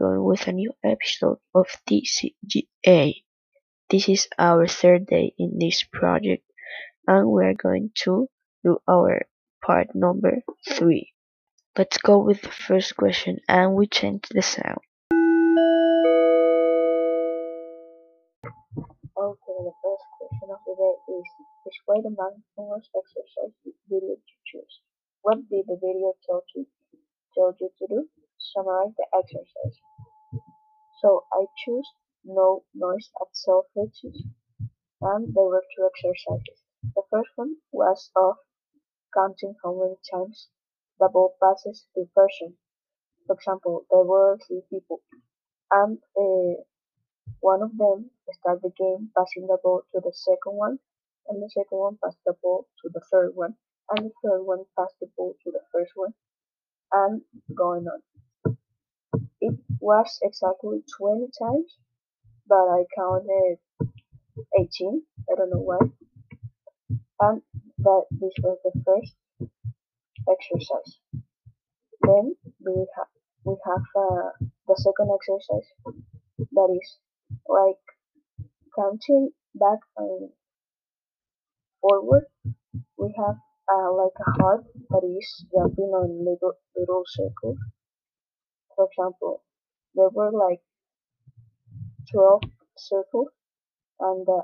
going with a new episode of TCGA. This is our third day in this project and we're going to do our part number three. Let's go with the first question and we change the sound. Okay, the first question of the day is Display the mindfulness exercise video to choose. What did the video tell you, told you to do? Summarize the exercise. So I choose no noise at self-fixes and there were two exercises. The first one was of counting how many times the ball passes a person. For example, there were three people and uh, one of them started the game passing the ball to the second one and the second one passed the ball to the third one and the third one passed the ball to the first one and going on. Was exactly 20 times, but I counted 18. I don't know why. And that this was the first exercise. Then we have we have uh, the second exercise that is like counting back and forward. We have uh, like a heart that is jumping on little little circles. For example, there were like 12 circles and the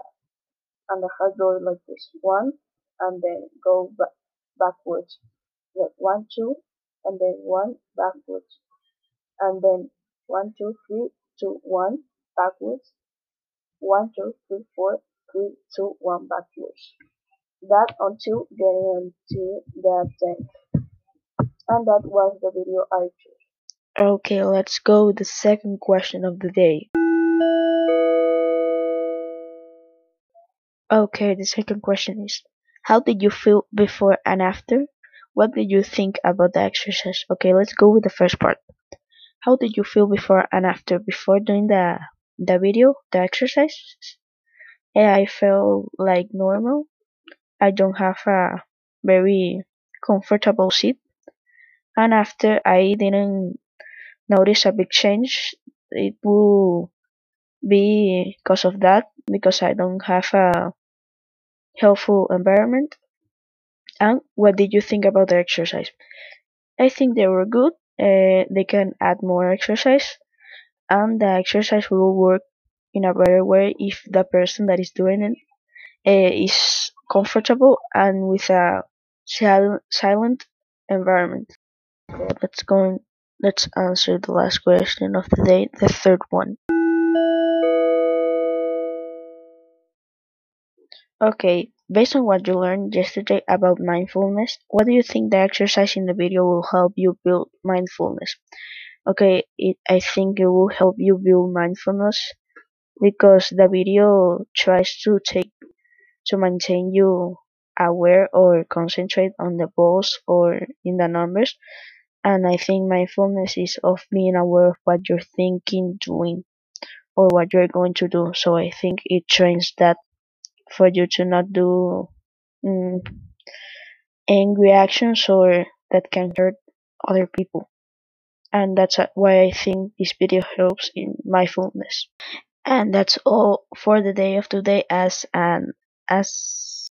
and the heart goes like this one and then go back backwards. Like one two and then one backwards. And then one two three two one backwards. One two three four three two one backwards. That until getting into the tenth and that was the video I chose. Okay, let's go with the second question of the day. Okay, the second question is How did you feel before and after? What did you think about the exercise? Okay, let's go with the first part. How did you feel before and after? Before doing the the video, the exercise? Yeah, I felt like normal. I don't have a very comfortable seat. And after I didn't notice a big change, it will be because of that, because I don't have a helpful environment. And what did you think about the exercise? I think they were good. Uh, they can add more exercise, and the exercise will work in a better way if the person that is doing it uh, is comfortable and with a sil- silent environment. Let's go. Let's answer the last question of the day, the third one. Okay, based on what you learned yesterday about mindfulness, what do you think the exercise in the video will help you build mindfulness? Okay, it, I think it will help you build mindfulness because the video tries to take to maintain you aware or concentrate on the balls or in the numbers. And I think mindfulness is of being aware of what you're thinking, doing, or what you're going to do. So I think it trains that for you to not do mm, angry actions or that can hurt other people. And that's why I think this video helps in mindfulness. And that's all for the day of today as an as